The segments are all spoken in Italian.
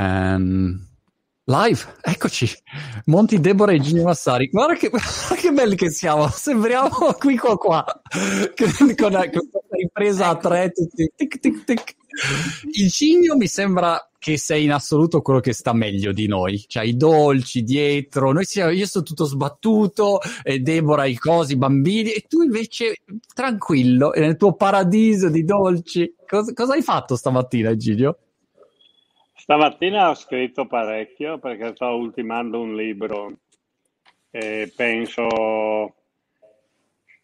Um, live, eccoci. Monti, Deborah e Gino Massari. Guarda che, guarda che belli che siamo. Sembriamo qui qua qua. con, con questa ripresa a tre. Tic, tic, tic. Il Cigno mi sembra che sei in assoluto quello che sta meglio di noi. Cioè, i dolci dietro, noi siamo, io sono tutto sbattuto, e Deborah i cosi, i bambini, e tu invece tranquillo, nel tuo paradiso di dolci. Cosa, cosa hai fatto stamattina, Egidio? Stamattina ho scritto parecchio perché sto ultimando un libro e penso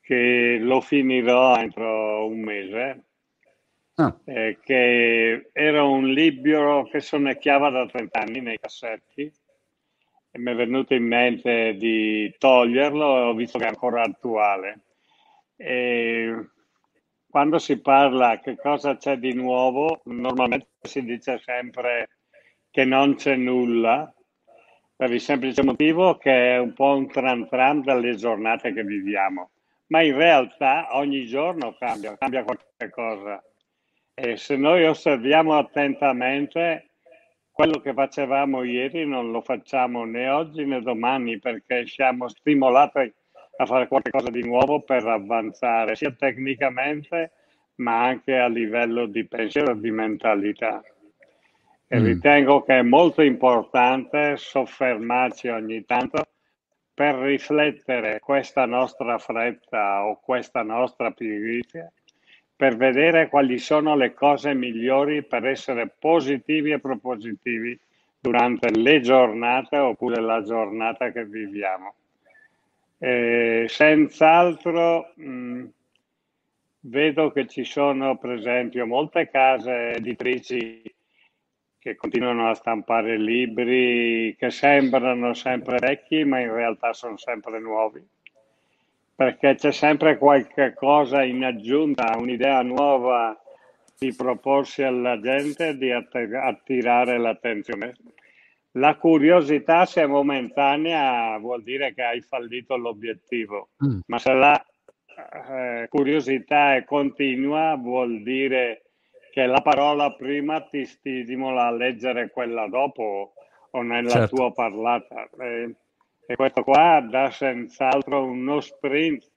che lo finirò entro un mese. Ah. Eh, che era un libro che sonnecchiava da 30 anni nei cassetti e mi è venuto in mente di toglierlo e ho visto che è ancora attuale. E quando si parla che cosa c'è di nuovo, normalmente si dice sempre che non c'è nulla, per il semplice motivo che è un po' un tran tran dalle giornate che viviamo. Ma in realtà ogni giorno cambia, cambia qualche cosa. E se noi osserviamo attentamente, quello che facevamo ieri non lo facciamo né oggi né domani perché siamo stimolati a fare qualcosa di nuovo per avanzare, sia tecnicamente ma anche a livello di pensiero e di mentalità. E mm. ritengo che è molto importante soffermarci ogni tanto per riflettere questa nostra fretta o questa nostra pigrizia, per vedere quali sono le cose migliori per essere positivi e propositivi durante le giornate oppure la giornata che viviamo. E senz'altro mh, mm, vedo che ci sono per esempio molte case editrici che continuano a stampare libri che sembrano sempre vecchi, ma in realtà sono sempre nuovi. Perché c'è sempre qualche cosa in aggiunta, un'idea nuova di proporsi alla gente, di attirare l'attenzione. La curiosità, se è momentanea, vuol dire che hai fallito l'obiettivo, mm. ma se la eh, curiosità è continua, vuol dire che la parola prima ti stimola a leggere quella dopo o nella certo. tua parlata. E, e questo qua dà senz'altro uno sprint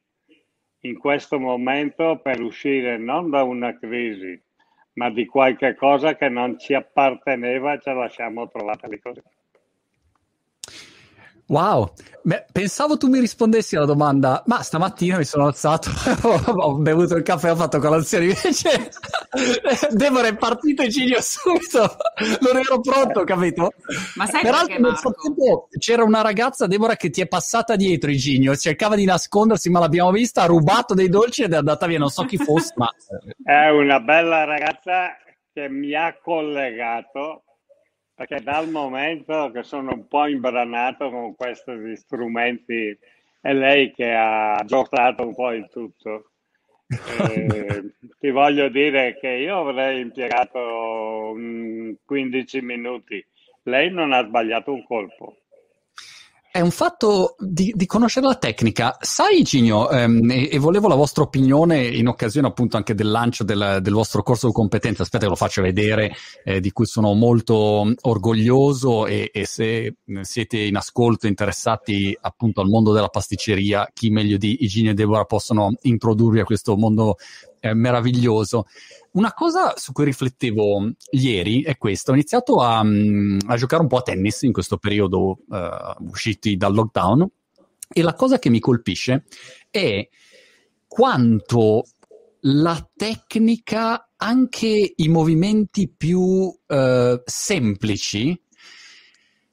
in questo momento per uscire non da una crisi, ma di qualche cosa che non ci apparteneva e ce la siamo trovata lì così. Wow, Beh, pensavo tu mi rispondessi alla domanda, ma stamattina mi sono alzato, ho bevuto il caffè, ho fatto colazione, invece Deborah è partito e Cigno subito, non ero pronto, capito? Ma sai Peraltro nel frattempo c'era una ragazza, Deborah, che ti è passata dietro Iginio, cercava di nascondersi, ma l'abbiamo vista, ha rubato dei dolci ed è andata via, non so chi fosse, ma... È una bella ragazza che mi ha collegato perché dal momento che sono un po' imbranato con questi strumenti è lei che ha giocato un po' il tutto. Eh, ti voglio dire che io avrei impiegato 15 minuti, lei non ha sbagliato un colpo. È un fatto di, di, conoscere la tecnica. Sai, Ginio, ehm, e, e, volevo la vostra opinione in occasione appunto anche del lancio del, del vostro corso di competenza. Aspetta che lo faccio vedere, eh, di cui sono molto orgoglioso e, e se siete in ascolto interessati appunto al mondo della pasticceria, chi meglio di Iginio e Deborah possono introdurvi a questo mondo eh, meraviglioso. Una cosa su cui riflettevo ieri è questo: ho iniziato a, mm, a giocare un po' a tennis in questo periodo uh, usciti dal lockdown e la cosa che mi colpisce è quanto la tecnica, anche i movimenti più uh, semplici,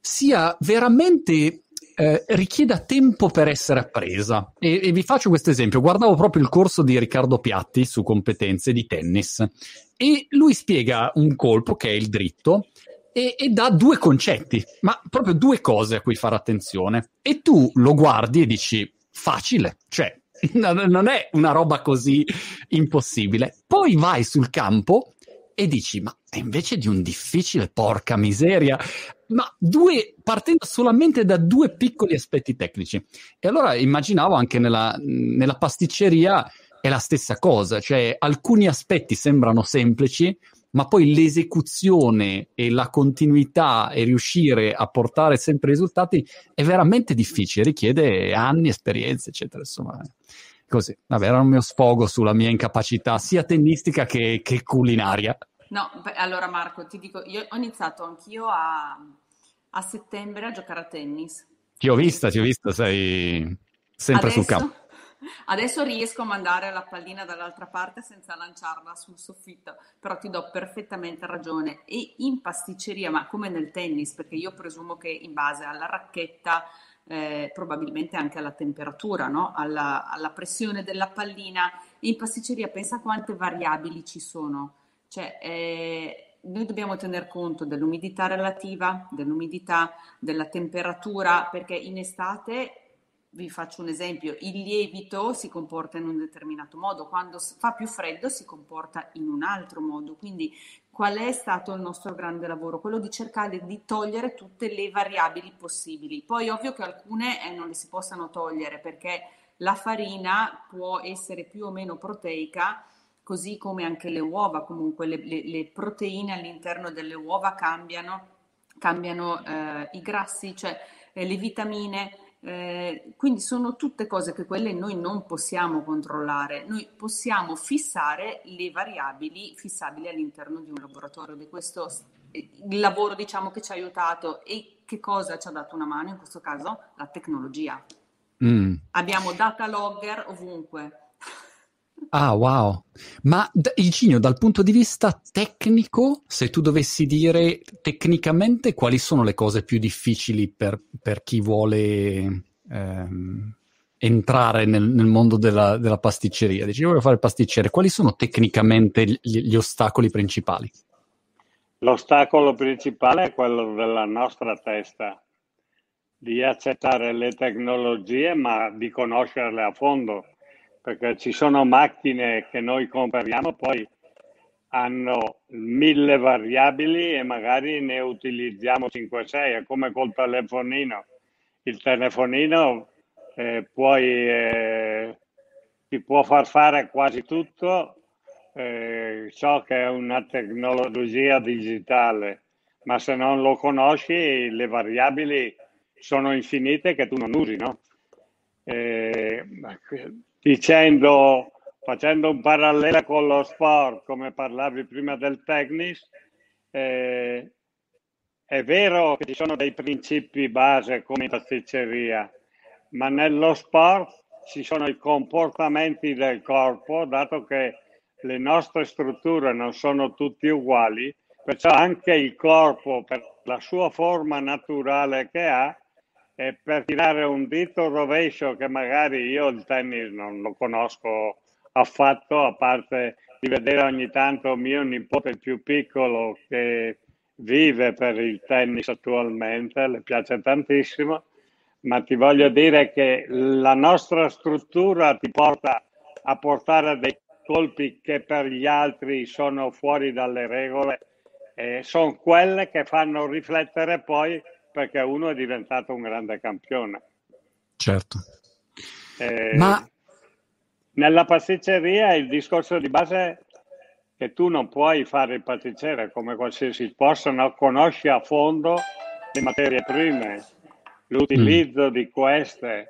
sia veramente eh, richieda tempo per essere appresa. E, e, vi faccio questo esempio. Guardavo proprio il corso di Riccardo Piatti su competenze di tennis e lui spiega un colpo che è il dritto e, e dà due concetti, ma proprio due cose a cui fare attenzione. E tu lo guardi e dici facile, cioè non è una roba così impossibile. Poi vai sul campo e dici, ma invece di un difficile, porca miseria, ma due, partendo solamente da due piccoli aspetti tecnici. E allora immaginavo anche nella, nella pasticceria è la stessa cosa, cioè alcuni aspetti sembrano semplici, ma poi l'esecuzione e la continuità e riuscire a portare sempre risultati è veramente difficile, richiede anni, esperienze, eccetera. Insomma, così. Vabbè, era un mio sfogo sulla mia incapacità sia tennistica che, che culinaria. No, allora Marco, ti dico, io ho iniziato anch'io a, a settembre a giocare a tennis. Ti ho vista, ti ho vista, sei sempre adesso, sul campo. Adesso riesco a mandare la pallina dall'altra parte senza lanciarla sul soffitto, però ti do perfettamente ragione. E in pasticceria, ma come nel tennis, perché io presumo che in base alla racchetta, eh, probabilmente anche alla temperatura, no? alla, alla pressione della pallina, in pasticceria pensa quante variabili ci sono. Cioè, eh, noi dobbiamo tener conto dell'umidità relativa, dell'umidità, della temperatura, perché in estate vi faccio un esempio, il lievito si comporta in un determinato modo, quando fa più freddo si comporta in un altro modo. Quindi qual è stato il nostro grande lavoro? Quello di cercare di togliere tutte le variabili possibili. Poi ovvio che alcune eh, non le si possano togliere perché la farina può essere più o meno proteica, così come anche le uova, comunque le, le, le proteine all'interno delle uova cambiano, cambiano eh, i grassi, cioè eh, le vitamine eh, quindi sono tutte cose che quelle noi non possiamo controllare, noi possiamo fissare le variabili fissabili all'interno di un laboratorio. Di questo il lavoro diciamo che ci ha aiutato e che cosa ci ha dato una mano in questo caso? La tecnologia. Mm. Abbiamo data logger ovunque. Ah, wow. Ma Iginio, dal punto di vista tecnico, se tu dovessi dire tecnicamente quali sono le cose più difficili per, per chi vuole ehm, entrare nel, nel mondo della, della, pasticceria? Dici, io voglio fare pasticcere, quali sono tecnicamente gli, gli ostacoli principali? L'ostacolo principale è quello della nostra testa, di accettare le tecnologie ma di conoscerle a fondo perché ci sono macchine che noi compriamo, poi hanno mille variabili e magari ne utilizziamo 5-6, è come col telefonino. Il telefonino eh, puoi, eh, ti può far fare quasi tutto, eh, so che è una tecnologia digitale, ma se non lo conosci le variabili sono infinite che tu non usi, no? Dicendo, facendo un parallelo con lo sport, come parlavi prima del tennis, eh, è vero che ci sono dei principi base come in pasticceria, ma nello sport ci sono i comportamenti del corpo, dato che le nostre strutture non sono tutte uguali, perciò anche il corpo, per la sua forma naturale che ha, e per tirare un dito rovescio che magari io il tennis non lo conosco affatto, a parte di vedere ogni tanto mio nipote più piccolo che vive per il tennis attualmente, le piace tantissimo, ma ti voglio dire che la nostra struttura ti porta a portare dei colpi che per gli altri sono fuori dalle regole e sono quelle che fanno riflettere poi perché uno è diventato un grande campione. Certo. Eh, Ma nella pasticceria il discorso di base è che tu non puoi fare il pasticcere come qualsiasi posto, no? conosci a fondo le materie prime, l'utilizzo mm. di queste,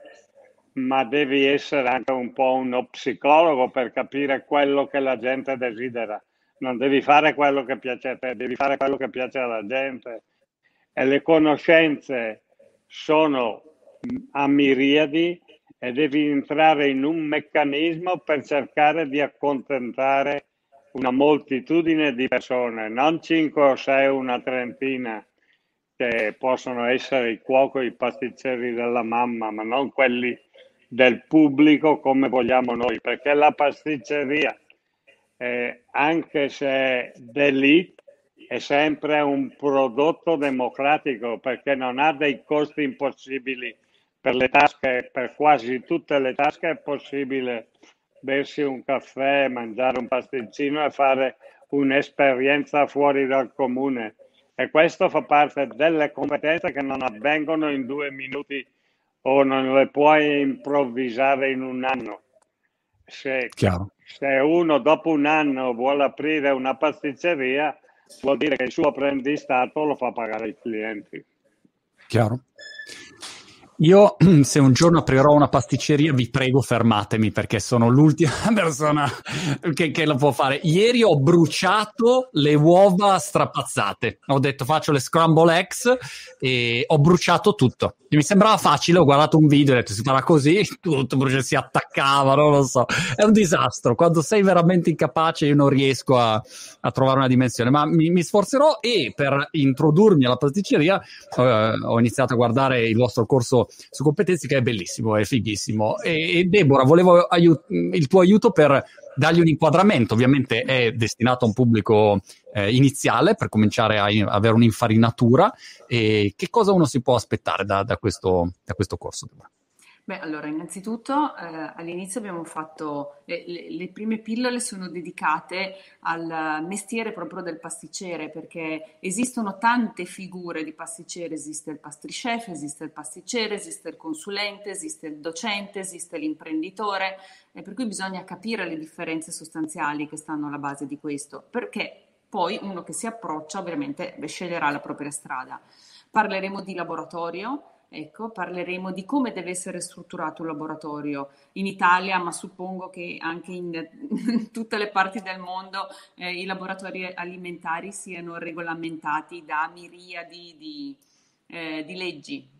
ma devi essere anche un po' uno psicologo per capire quello che la gente desidera. Non devi fare quello che piace a te, devi fare quello che piace alla gente e le conoscenze sono a miriadi e devi entrare in un meccanismo per cercare di accontentare una moltitudine di persone, non 5 o 6, una trentina che possono essere i cuochi, i pasticceri della mamma, ma non quelli del pubblico come vogliamo noi, perché la pasticceria, eh, anche se d'elite, è sempre un prodotto democratico perché non ha dei costi impossibili per le tasche, per quasi tutte le tasche è possibile bersi un caffè, mangiare un pasticcino e fare un'esperienza fuori dal comune. E questo fa parte delle competenze che non avvengono in due minuti o non le puoi improvvisare in un anno. Se, se uno dopo un anno vuole aprire una pasticceria, vuol dire che il suo apprendistato lo fa pagare ai clienti. Chiaro. Io, se un giorno aprirò una pasticceria, vi prego fermatemi perché sono l'ultima persona che, che, lo può fare. Ieri ho bruciato le uova strapazzate. Ho detto faccio le scramble eggs e ho bruciato tutto. Mi sembrava facile, ho guardato un video e ho detto si farà così, tutto brucia, si attaccava, non lo so. È un disastro. Quando sei veramente incapace io non riesco a, a trovare una dimensione, ma mi, mi, sforzerò e per introdurmi alla pasticceria eh, ho iniziato a guardare il vostro corso su competenze che è bellissimo, è fighissimo. E, e Deborah, volevo aiut- il tuo aiuto per dargli un inquadramento. Ovviamente è destinato a un pubblico eh, iniziale per cominciare a in- avere un'infarinatura. E che cosa uno si può aspettare da, da, questo, da questo corso? Deborah? Beh, allora, innanzitutto eh, all'inizio abbiamo fatto, le, le, le, prime pillole sono dedicate al mestiere proprio del pasticcere, perché esistono tante figure di pasticcere, esiste il pastrichef, esiste il pasticcere, esiste il consulente, esiste il docente, esiste l'imprenditore, e per cui bisogna capire le differenze sostanziali che stanno alla base di questo, perché poi uno che si approccia ovviamente sceglierà la propria strada. Parleremo di laboratorio, Ecco, parleremo di come deve essere strutturato un laboratorio in Italia, ma suppongo che anche in, tutte le parti del mondo eh, i laboratori alimentari siano regolamentati da miriadi di, eh, di leggi.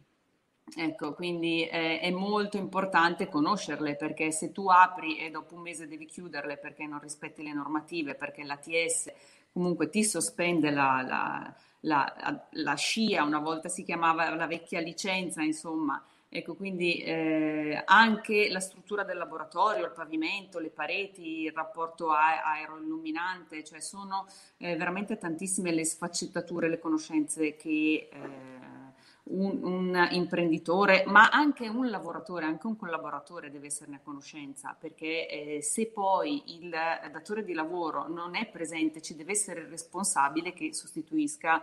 Ecco, quindi eh, è molto importante conoscerle perché se tu apri e dopo un mese devi chiuderle perché non rispetti le normative, perché l'ATS comunque ti sospende la, la la, la, scia, una volta si chiamava la vecchia licenza, insomma. Ecco, quindi eh, anche la struttura del laboratorio, il pavimento, le pareti, il rapporto a- aeroilluminante, cioè sono eh, veramente tantissime le sfaccettature, le conoscenze che eh, un, un, imprenditore, ma anche un lavoratore, anche un collaboratore deve esserne a conoscenza, perché eh, se poi il datore di lavoro non è presente, ci deve essere il responsabile che sostituisca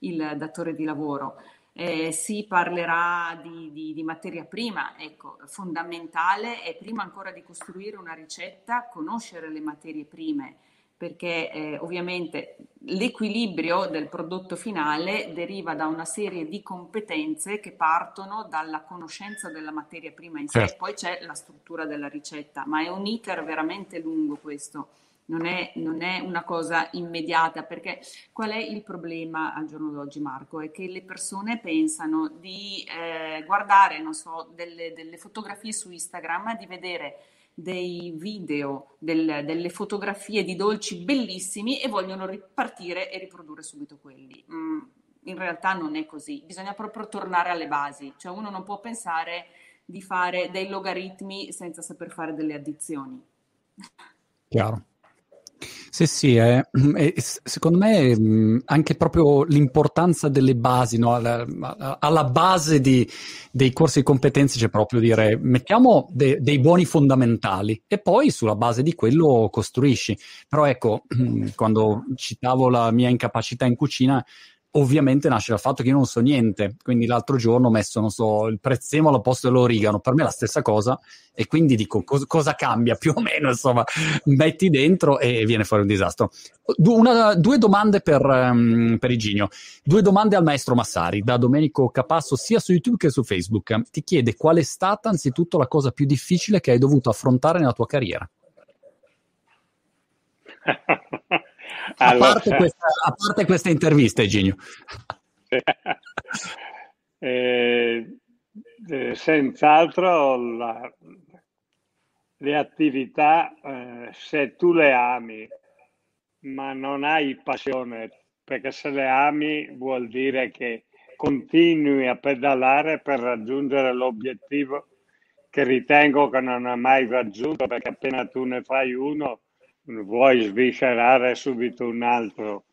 il datore di lavoro. Eh, si parlerà di, di, di, materia prima, ecco, fondamentale è prima ancora di costruire una ricetta, conoscere le materie prime perché eh, ovviamente l'equilibrio del prodotto finale deriva da una serie di competenze che partono dalla conoscenza della materia prima in sé, certo. poi c'è la struttura della ricetta, ma è un iter veramente lungo questo. Non è, non è, una cosa immediata, perché qual è il problema al giorno d'oggi, Marco? È che le persone pensano di eh, guardare, non so, delle, delle fotografie su Instagram, di vedere dei video, del, delle fotografie di dolci bellissimi e vogliono ripartire e riprodurre subito quelli. Mm, in realtà non è così, bisogna proprio tornare alle basi, cioè uno non può pensare di fare dei logaritmi senza saper fare delle addizioni. Chiaro. Sì, sì, è, è, secondo me mm, anche proprio l'importanza delle basi, no? alla, alla, base di, dei corsi di competenze c'è proprio dire mettiamo de, dei buoni fondamentali e poi sulla base di quello costruisci. Però ecco, quando citavo la mia incapacità in cucina, ovviamente nasce dal fatto che io non so niente. Quindi l'altro giorno ho messo, non so, il prezzemolo al posto dell'origano. Per me è la stessa cosa. E quindi dico, cos- cosa cambia? Più o meno, insomma, metti dentro e viene fuori un disastro. Una, due domande per, um, per Iginio. Due domande al maestro Massari, da Domenico Capasso, sia su YouTube che su Facebook. Ti chiede qual è stata anzitutto la cosa più difficile che hai dovuto affrontare nella tua carriera? Allora, a, parte questa, a, parte questa, intervista, Eugenio. eh, eh, senz'altro la, le attività, eh, se tu le ami, ma non hai passione, perché se le ami vuol dire che continui a pedalare per raggiungere l'obiettivo che ritengo che non hai mai raggiunto, perché appena tu ne fai uno, vuoi sviscerare subito un altro.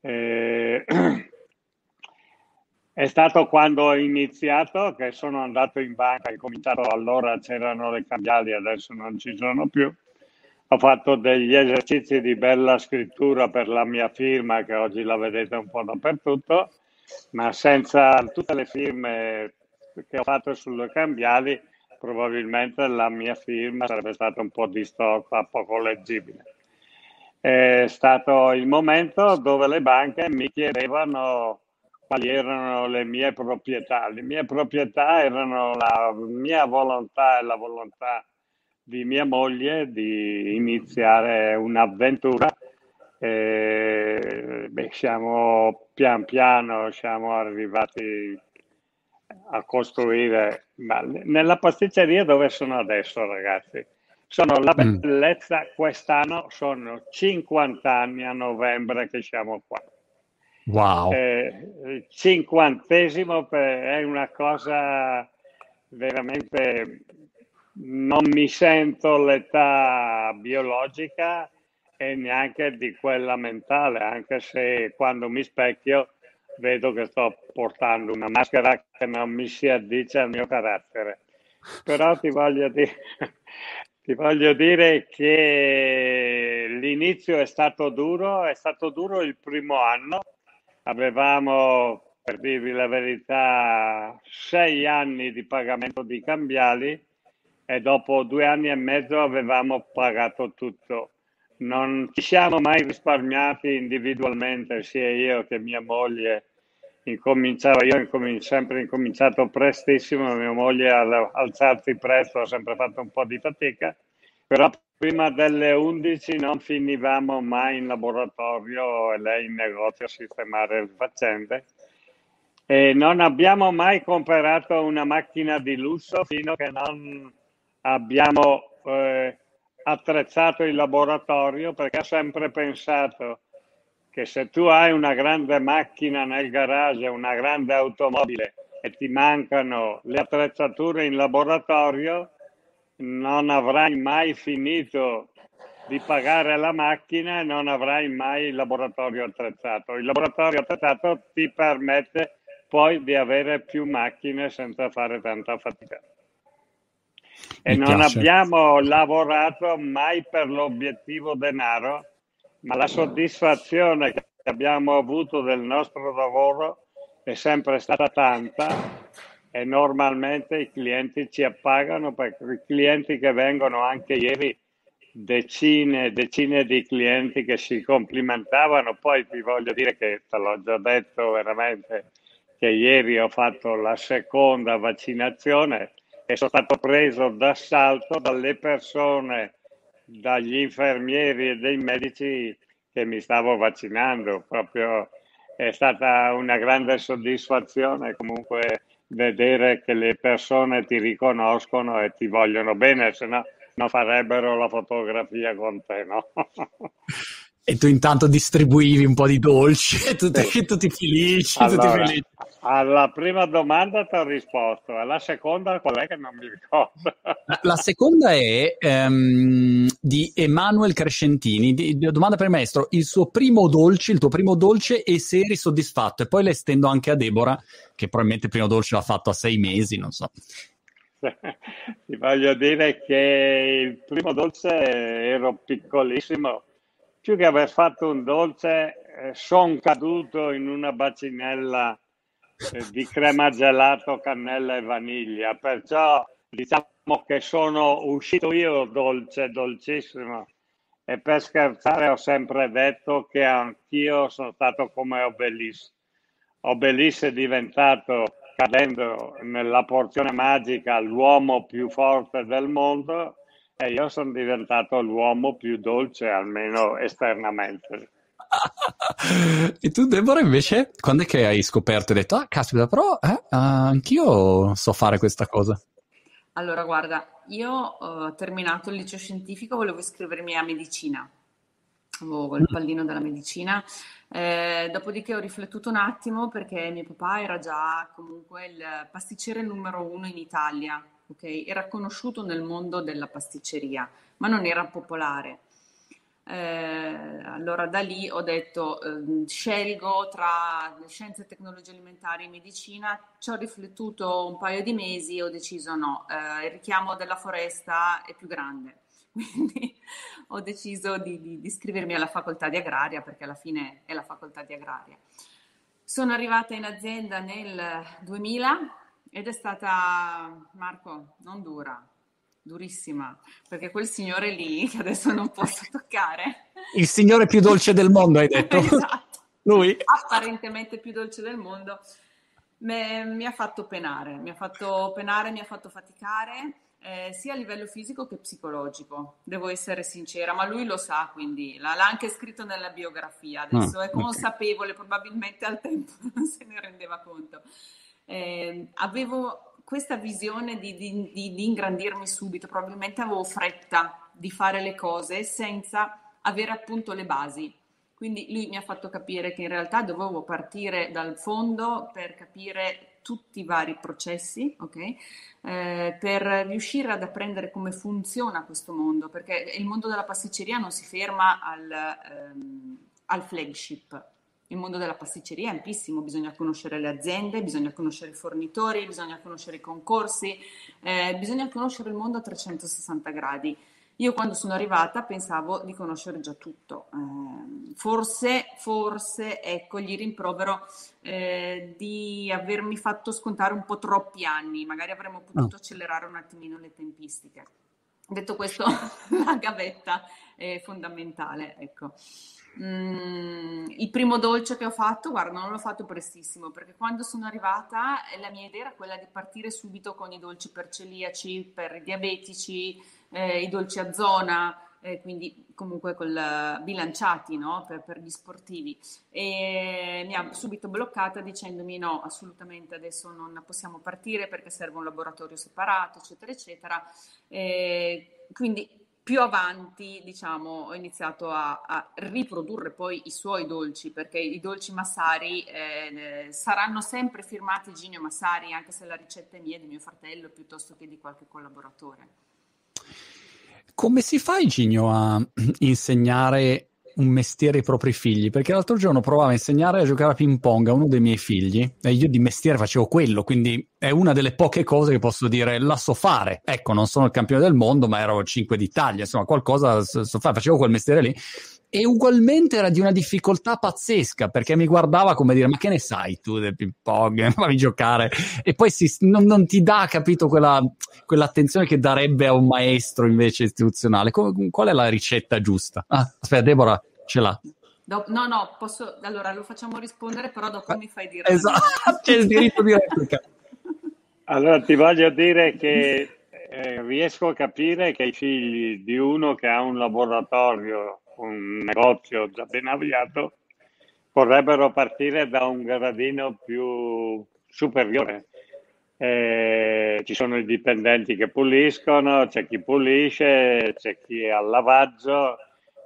Eh, è stato quando ho iniziato che sono andato in banca e cominciato, allora c'erano le cambiali, adesso non ci sono più. Ho fatto degli esercizi di bella scrittura per la mia firma, che oggi la vedete un po' dappertutto, ma senza tutte le firme che ho fatto sulle cambiali probabilmente la mia firma sarebbe stata un po' distorta, poco leggibile. È stato il momento dove le banche mi chiedevano quali erano le mie proprietà. Le mie proprietà erano la mia volontà e la volontà di mia moglie di iniziare un'avventura. E, beh, siamo pian piano siamo arrivati a costruire ma nella pasticceria dove sono adesso, ragazzi. Sono la mm. bellezza mm. quest'anno, sono 50 anni a novembre che siamo qua. Wow. Eh, cinquantesimo è una cosa veramente non mi sento l'età biologica e neanche di quella mentale, anche se quando mi specchio vedo che sto portando una maschera che non mi si addice al mio carattere. Però ti voglio dire, ti voglio dire che l'inizio è stato duro, è stato duro il primo anno Avevamo, per dirvi la verità, sei anni di pagamento di cambiali e dopo due anni e mezzo avevamo pagato tutto. Non ci siamo mai risparmiati individualmente, sia io che mia moglie. Incominciavo, io ho sempre incominciato prestissimo, mia moglie ad alzarsi presto ha sempre fatto un po' di fatica, però Prima delle 11 non finivamo mai in laboratorio e lei in negozio a sistemare le faccende. E non abbiamo mai comprato una macchina di lusso fino a che non abbiamo eh, attrezzato il laboratorio perché ho sempre pensato che se tu hai una grande macchina nel garage, una grande automobile e ti mancano le attrezzature in laboratorio, non avrai mai finito di pagare la macchina e non avrai mai il laboratorio attrezzato. Il laboratorio attrezzato ti permette poi di avere più macchine senza fare tanta fatica. E Mi non piace. abbiamo lavorato mai per l'obiettivo denaro, ma la soddisfazione che abbiamo avuto del nostro lavoro è sempre stata tanta e normalmente i clienti ci appagano perché i clienti che vengono anche ieri decine e decine di clienti che si complimentavano poi ti voglio dire che te l'ho già detto veramente che ieri ho fatto la seconda vaccinazione sono stato preso d'assalto dalle persone dagli infermieri e dei medici che mi stavo vaccinando proprio è stata una grande soddisfazione comunque vedere che le persone ti riconoscono e ti vogliono bene, se no non farebbero la fotografia con te, no? E tu intanto distribuivi un po' di dolci e tutti, sì. tutti felici, allora, tutti felici. Alla prima domanda ti ho risposto, alla seconda qual è che non mi ricordo? La seconda è um, di Emanuele Crescentini, di, di, domanda per il maestro, il suo primo dolce, il tuo primo dolce e se eri soddisfatto? E poi le estendo anche a Deborah, che probabilmente il primo dolce l'ha fatto a sei mesi, non so. Ti voglio dire che il primo dolce ero piccolissimo, più che aver fatto un dolce, eh, sono caduto in una bacinella eh, di crema gelato, cannella e vaniglia. Perciò diciamo che sono uscito io dolce, dolcissimo. E per scherzare ho sempre detto che anch'io sono stato come Obelis. Obelis è diventato, cadendo nella porzione magica, l'uomo più forte del mondo e io sono diventato l'uomo più dolce, almeno esternamente. e tu, Deborah, invece, quando è che hai scoperto e hai detto, ah, caspita, però eh, anch'io so fare questa cosa? Allora, guarda, io ho terminato il liceo scientifico, volevo iscrivermi a medicina, avevo il mm. pallino della medicina, eh, dopodiché ho riflettuto un attimo perché mio papà era già comunque il pasticcere numero uno in Italia, ok? Era conosciuto nel mondo della pasticceria, ma non era popolare. Eh, allora da lì ho detto eh, scelgo tra scienze e tecnologie alimentari e medicina, ci ho riflettuto un paio di mesi e ho deciso no, eh, il richiamo della foresta è più grande, quindi ho deciso di, di, di iscrivermi alla facoltà di agraria perché alla fine è la facoltà di agraria. Sono arrivata in azienda nel 2000 ed è stata, Marco, non dura, durissima, perché quel signore lì, che adesso non posso toccare... Il signore più dolce del mondo, hai detto? esatto. Lui? Apparentemente più dolce del mondo. Me, mi ha fatto penare, mi ha fatto penare, mi ha fatto faticare, eh, sia a livello fisico che psicologico, devo essere sincera, ma lui lo sa, quindi l'ha, l'ha anche scritto nella biografia, adesso ah, è consapevole, okay. probabilmente al tempo non se ne rendeva conto. Eh, avevo questa visione di, di, di, di ingrandirmi subito, probabilmente avevo fretta di fare le cose senza avere appunto le basi. Quindi lui mi ha fatto capire che in realtà dovevo partire dal fondo per capire tutti i vari processi, ok? Eh, per riuscire ad apprendere come funziona questo mondo, perché il mondo della pasticceria non si ferma al, ehm, al flagship, il mondo della pasticceria è ampissimo, bisogna conoscere le aziende, bisogna conoscere i fornitori, bisogna conoscere i concorsi, eh, bisogna conoscere il mondo a 360 gradi. Io quando sono arrivata pensavo di conoscere già tutto, eh, forse, forse, ecco, gli rimprovero eh, di avermi fatto scontare un po' troppi anni, magari avremmo potuto oh. accelerare un attimino le tempistiche. Detto questo, la gavetta è fondamentale, ecco. Mm, il primo dolce che ho fatto, guarda, non l'ho fatto prestissimo perché quando sono arrivata la mia idea era quella di partire subito con i dolci per celiaci, per i diabetici, eh, i dolci a zona, eh, quindi comunque col, bilanciati no? per, per, gli sportivi. E mi ha subito bloccata dicendomi no, assolutamente adesso non possiamo partire perché serve un laboratorio separato, eccetera, eccetera. E quindi più avanti, diciamo, ho iniziato a, a, riprodurre poi i suoi dolci, perché i dolci Massari eh, saranno sempre firmati Ginio Massari, anche se la ricetta è mia, di mio fratello, piuttosto che di qualche collaboratore. Come si fa, Ginio, a insegnare un mestiere ai propri figli, perché l'altro giorno provavo a insegnare a giocare a ping pong a uno dei miei figli e io di mestiere facevo quello, quindi è una delle poche cose che posso dire la so fare. Ecco, non sono il campione del mondo, ma ero 5 d'Italia, insomma, qualcosa so fare, facevo quel mestiere lì e ugualmente era di una difficoltà pazzesca perché mi guardava come dire ma che ne sai tu del ping pong? Fammi giocare. E poi si, non, non, ti dà capito quella, quell'attenzione che darebbe a un maestro invece istituzionale. Come, qual è la ricetta giusta? Ah, aspetta Deborah ce l'ha. Do- no no posso allora lo facciamo rispondere però dopo mi fai dire. Esatto c'è il diritto di replica. Allora ti voglio dire che eh, riesco a capire che i figli di uno che ha un laboratorio un negozio già ben avviato, vorrebbero partire da un gradino più superiore. Eh, ci sono i dipendenti che puliscono, c'è chi pulisce, c'è chi è al lavaggio.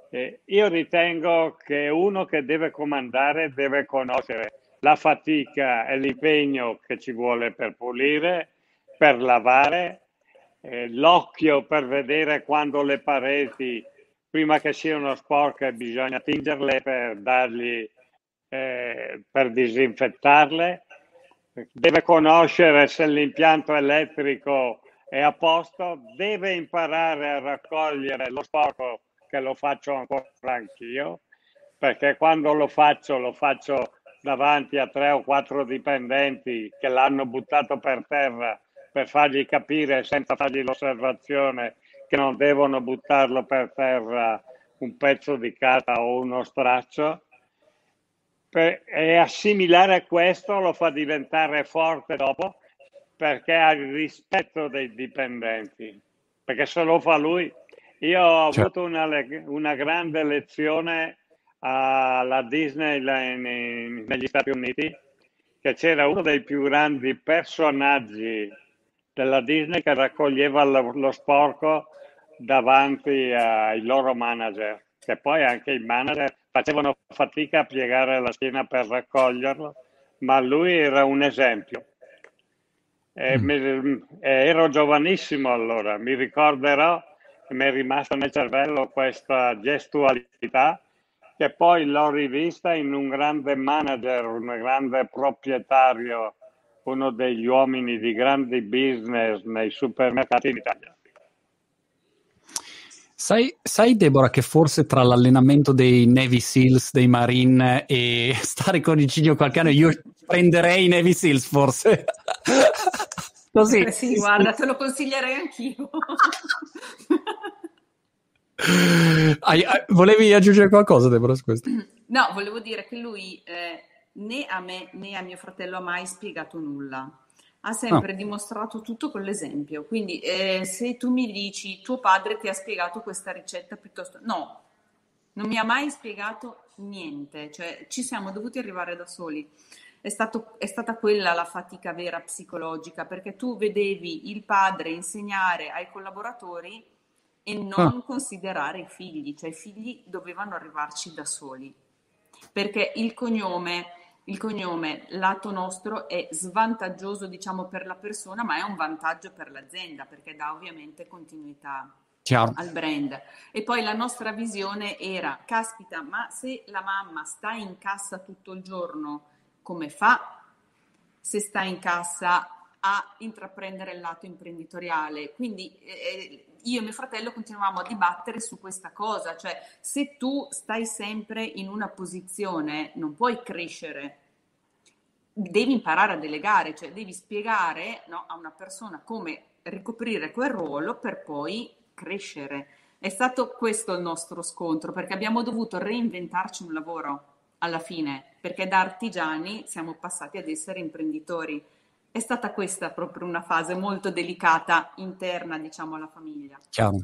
Eh, io ritengo che uno che deve comandare deve conoscere la fatica e l'impegno che ci vuole per pulire, per lavare, eh, l'occhio per vedere quando le pareti prima che siano sporche bisogna tingerle per dargli eh, per disinfettarle. Deve conoscere se l'impianto elettrico è a posto deve imparare a raccogliere lo sporco che lo faccio ancora anch'io perché quando lo faccio lo faccio davanti a tre o quattro dipendenti che l'hanno buttato per terra per fargli capire senza fargli l'osservazione che non devono buttarlo per terra un pezzo di carta o uno straccio. Per, e assimilare questo lo fa diventare forte dopo perché ha il rispetto dei dipendenti. Perché se lo fa lui, io ho cioè. avuto una, una, grande lezione alla Disney in, in, negli Stati Uniti, che c'era uno dei più grandi personaggi della Disney che raccoglieva lo, lo sporco davanti ai loro manager, che poi anche i manager facevano fatica a piegare la schiena per raccoglierlo, ma lui era un esempio. Mm. mi, ero giovanissimo allora, mi ricorderò che mi è rimasta nel cervello questa gestualità che poi l'ho rivista in un grande manager, un grande proprietario, uno degli uomini di grandi business nei supermercati in Italia. Sai, sai, Deborah, che forse tra l'allenamento dei Navy Seals, dei Marine e stare con il cigno qualche anno, io prenderei i Navy Seals forse. Così. Eh sì, guarda, te lo consiglierei anch'io. Hai, volevi aggiungere qualcosa, Deborah, su questo? No, volevo dire che lui eh, né a me né a mio fratello ha mai spiegato nulla. Ha sempre oh. dimostrato tutto con l'esempio. Quindi, eh, se tu mi dici tuo padre ti ha spiegato questa ricetta piuttosto. No, non mi ha mai spiegato niente, cioè ci siamo dovuti arrivare da soli. È, stato, è, stata quella la fatica vera psicologica, perché tu vedevi il padre insegnare ai collaboratori e non ah. considerare i figli, cioè i figli dovevano arrivarci da soli, perché il cognome, il cognome lato nostro è svantaggioso diciamo per la persona, ma è un vantaggio per l'azienda, perché dà ovviamente continuità. Chiaro. al brand. E poi la nostra visione era, caspita, ma se la mamma sta in cassa tutto il giorno, come fa se sta in cassa a intraprendere il lato imprenditoriale? Quindi eh, io e mio fratello continuavamo a dibattere su questa cosa, cioè se tu stai sempre in una posizione non puoi crescere, devi imparare a delegare, cioè devi spiegare no, a una persona come ricoprire quel ruolo per poi crescere. È stato questo il nostro scontro, perché abbiamo dovuto reinventarci un lavoro alla fine, perché da artigiani siamo passati ad essere imprenditori. È stata questa proprio una fase molto delicata interna, diciamo, alla famiglia. Chiaro.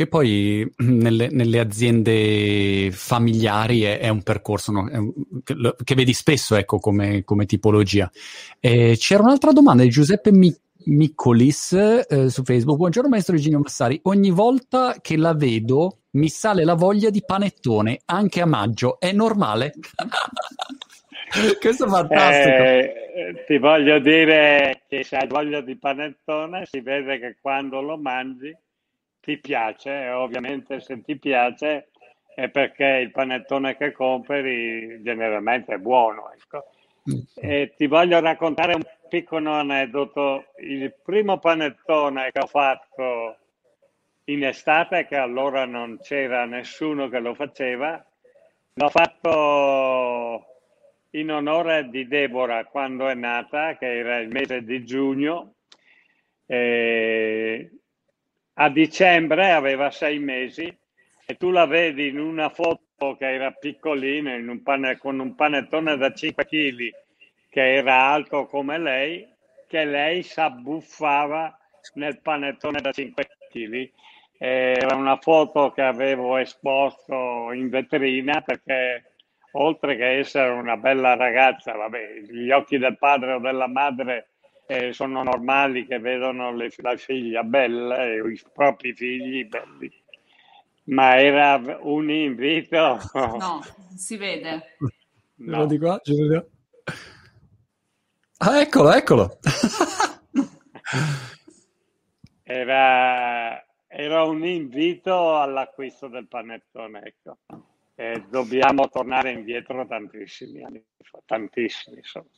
Che poi nelle, nelle aziende familiari è, è un percorso no? è un, che, che, vedi spesso ecco, come, come tipologia. Eh, c'era un'altra domanda di Giuseppe Micchi Miccolis eh, su Facebook. Buongiorno maestro Eugenio Massari. Ogni volta che la vedo mi sale la voglia di panettone, anche a maggio. È normale? Questo è fantastico. Eh, ti voglio dire che se hai voglia di panettone si vede che quando lo mangi ti piace e ovviamente se ti piace è perché il panettone che compri generalmente è buono. Ecco. Mm. E ti voglio raccontare un piccolo aneddoto, il primo panettone che ho fatto in estate, che allora non c'era nessuno che lo faceva, l'ho fatto in onore di Deborah quando è nata, che era il mese di giugno. E a dicembre aveva sei mesi e tu la vedi in una foto che era piccolina, un pane, con un panettone da 5 kg che era alto come lei, che lei s'abbuffava nel panettone da 5 kg. Era una foto che avevo esposto in vetrina perché oltre che essere una bella ragazza, vabbè, gli occhi del padre o della madre eh, sono normali che vedono le, la figlia bella e i propri figli belli. Ma era un invito. No, si vede. No. Di qua, Ah, eccolo, eccolo. era, era, un invito all'acquisto del panettone, ecco. E dobbiamo tornare indietro tantissimi anni fa, tantissimi sono.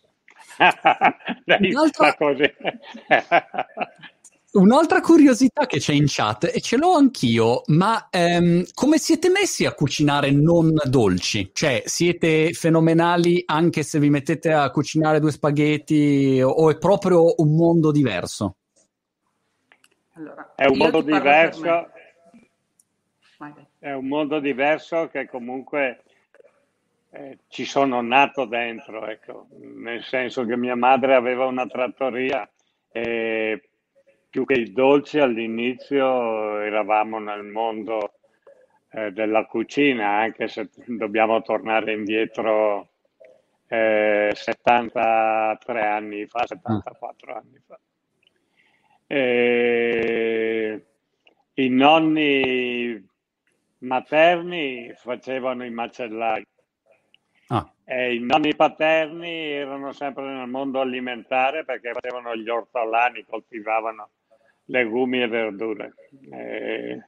Un'altra... Un'altra curiosità che c'è in chat, e ce l'ho anch'io, ma ehm, come siete messi a cucinare non dolci? Cioè, siete fenomenali anche se vi mettete a cucinare due spaghetti o è proprio un mondo diverso? Allora, è un mondo diverso. È un mondo diverso che comunque eh, ci sono nato dentro, ecco. nel senso che mia madre aveva una trattoria e più che i dolci all'inizio eravamo nel mondo eh, della cucina, anche se dobbiamo tornare indietro eh, 73 anni fa, 74 anni fa. E I nonni materni facevano i macellai ah. e i nonni paterni erano sempre nel mondo alimentare perché facevano gli ortolani, coltivavano legumi e verdure. Eh,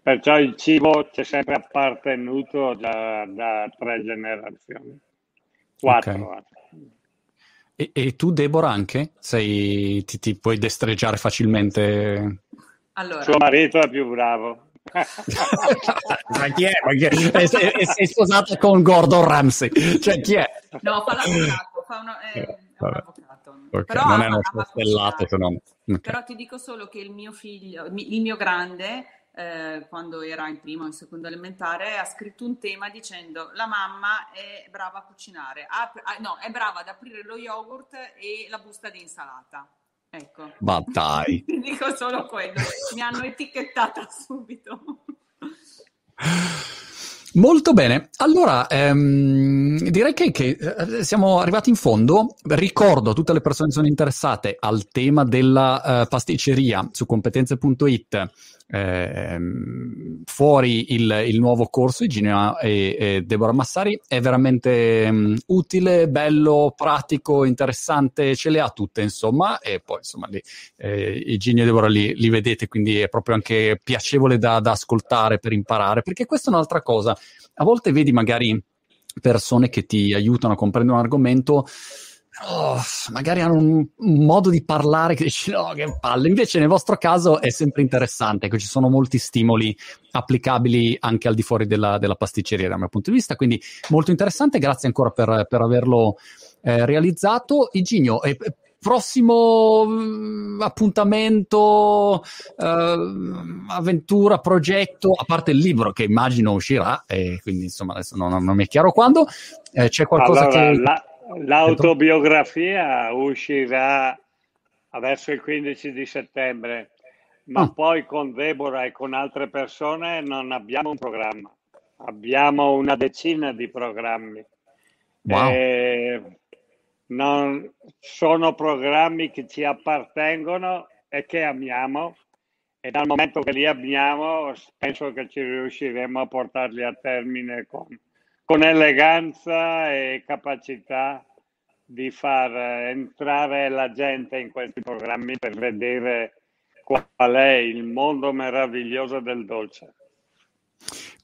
perciò il cibo ci è sempre appartenuto da, da tre generazioni, quattro. Okay. E, e, tu, Deborah, anche? Sei, ti, ti puoi destreggiare facilmente? Allora. Suo marito è più bravo. Ma chi è? Ma chi è? È, è, è, sposata con Gordon Ramsay. Cioè, chi è? No, fa l'avvocato, fa uno, è, eh, è un avvocato Okay. Però non è uno stellato, se. Okay. Però ti dico solo che il mio figlio, il mio grande, eh, quando era in primo o in seconda elementare, ha scritto un tema dicendo la mamma è brava a cucinare, ah, no, è brava ad aprire lo yogurt e la busta di insalata. Ecco. Ma dai. Ti dico solo quello, mi hanno etichettata subito. Molto bene, allora ehm, direi che, che, eh, siamo arrivati in fondo. Ricordo a tutte le persone che sono interessate al tema della uh, pasticceria su competenze.it eh, fuori il, il, nuovo corso di Ginea e, e Deborah Massari. È veramente um, utile, bello, pratico, interessante, ce le ha tutte insomma. E poi insomma li, eh, i Ginea e Deborah li, li, vedete quindi è proprio anche piacevole da, da ascoltare per imparare. Perché questa è un'altra cosa. A volte vedi magari persone che ti aiutano a comprendere un argomento oh, magari hanno un, un, modo di parlare che dici no, che palle. Invece nel vostro caso è sempre interessante, ecco, ci sono molti stimoli applicabili anche al di fuori della, della pasticceria dal mio punto di vista, quindi molto interessante, grazie ancora per, per averlo eh, realizzato. Iginio, eh, prossimo uh, appuntamento, uh, avventura, progetto, a parte il libro che immagino uscirà, e quindi insomma adesso non, non mi è chiaro quando, eh, c'è qualcosa allora, che... La, L'autobiografia uscirà verso il 15 di settembre, ma ah. poi con Deborah e con altre persone non abbiamo un programma, abbiamo una decina di programmi. Wow. E non, sono programmi che ci appartengono e che amiamo e dal momento che li abbiamo penso che ci riusciremo a portarli a termine con con eleganza e capacità di far entrare la gente in questi programmi per vedere qual è il mondo meraviglioso del dolce.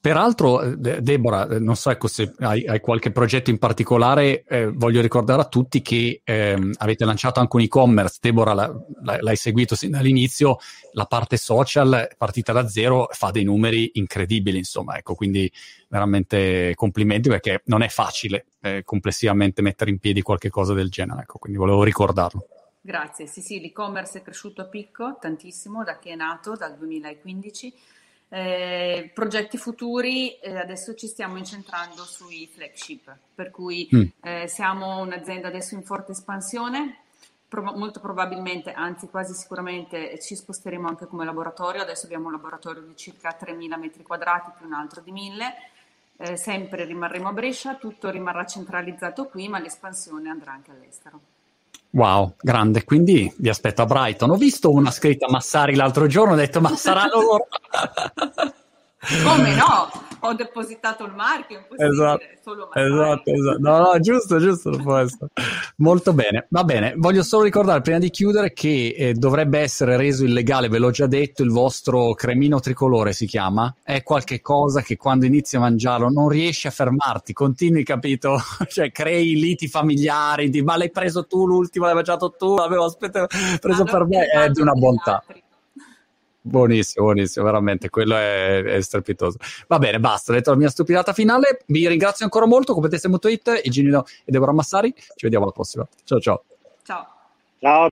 Peraltro, eh, Deborah, eh, non so ecco, se hai, hai, qualche progetto in particolare, eh, voglio ricordare a tutti che ehm, avete lanciato anche un e-commerce, Deborah la, la, l'hai seguito sin dall'inizio, la parte social partita da zero fa dei numeri incredibili, insomma, ecco, quindi veramente complimenti perché non è facile eh, complessivamente mettere in piedi qualche cosa del genere, ecco, quindi volevo ricordarlo. Grazie, sì sì, l'e-commerce è cresciuto a picco tantissimo da che è nato, dal 2015 eh, progetti futuri, eh, adesso ci stiamo incentrando sui flagship, per cui mm. eh, siamo un'azienda adesso in forte espansione, Pro- molto probabilmente, anzi quasi sicuramente ci sposteremo anche come laboratorio, adesso abbiamo un laboratorio di circa 3.000 metri quadrati più un altro di 1.000, eh, sempre rimarremo a Brescia, tutto rimarrà centralizzato qui, ma l'espansione andrà anche all'estero. Wow, grande. Quindi vi aspetto a Brighton. Ho visto una scritta Massari l'altro giorno, ho detto ma saranno loro. Come no? Ho depositato il marchio, esatto, esatto, esatto. No, no, giusto, giusto, non può essere. Molto bene, va bene. Voglio solo ricordare prima di chiudere che eh, dovrebbe essere reso illegale, ve l'ho già detto, il vostro cremino tricolore si chiama. È qualche cosa che quando inizi a mangiarlo non riesci a fermarti, continui, capito? cioè crei liti familiari, di ma l'hai preso tu l'ultimo, l'hai mangiato tu, l'avevo aspettato, preso ah, per me, è di una bontà. Altri. Buonissimo, buonissimo, veramente, quello è, è strepitoso. Va bene, basta, ho detto la mia stupidata finale. Vi ringrazio ancora molto, competenze.it, Iginino e Deborah Massari. Ci vediamo alla prossima. Ciao ciao. Ciao. Ciao.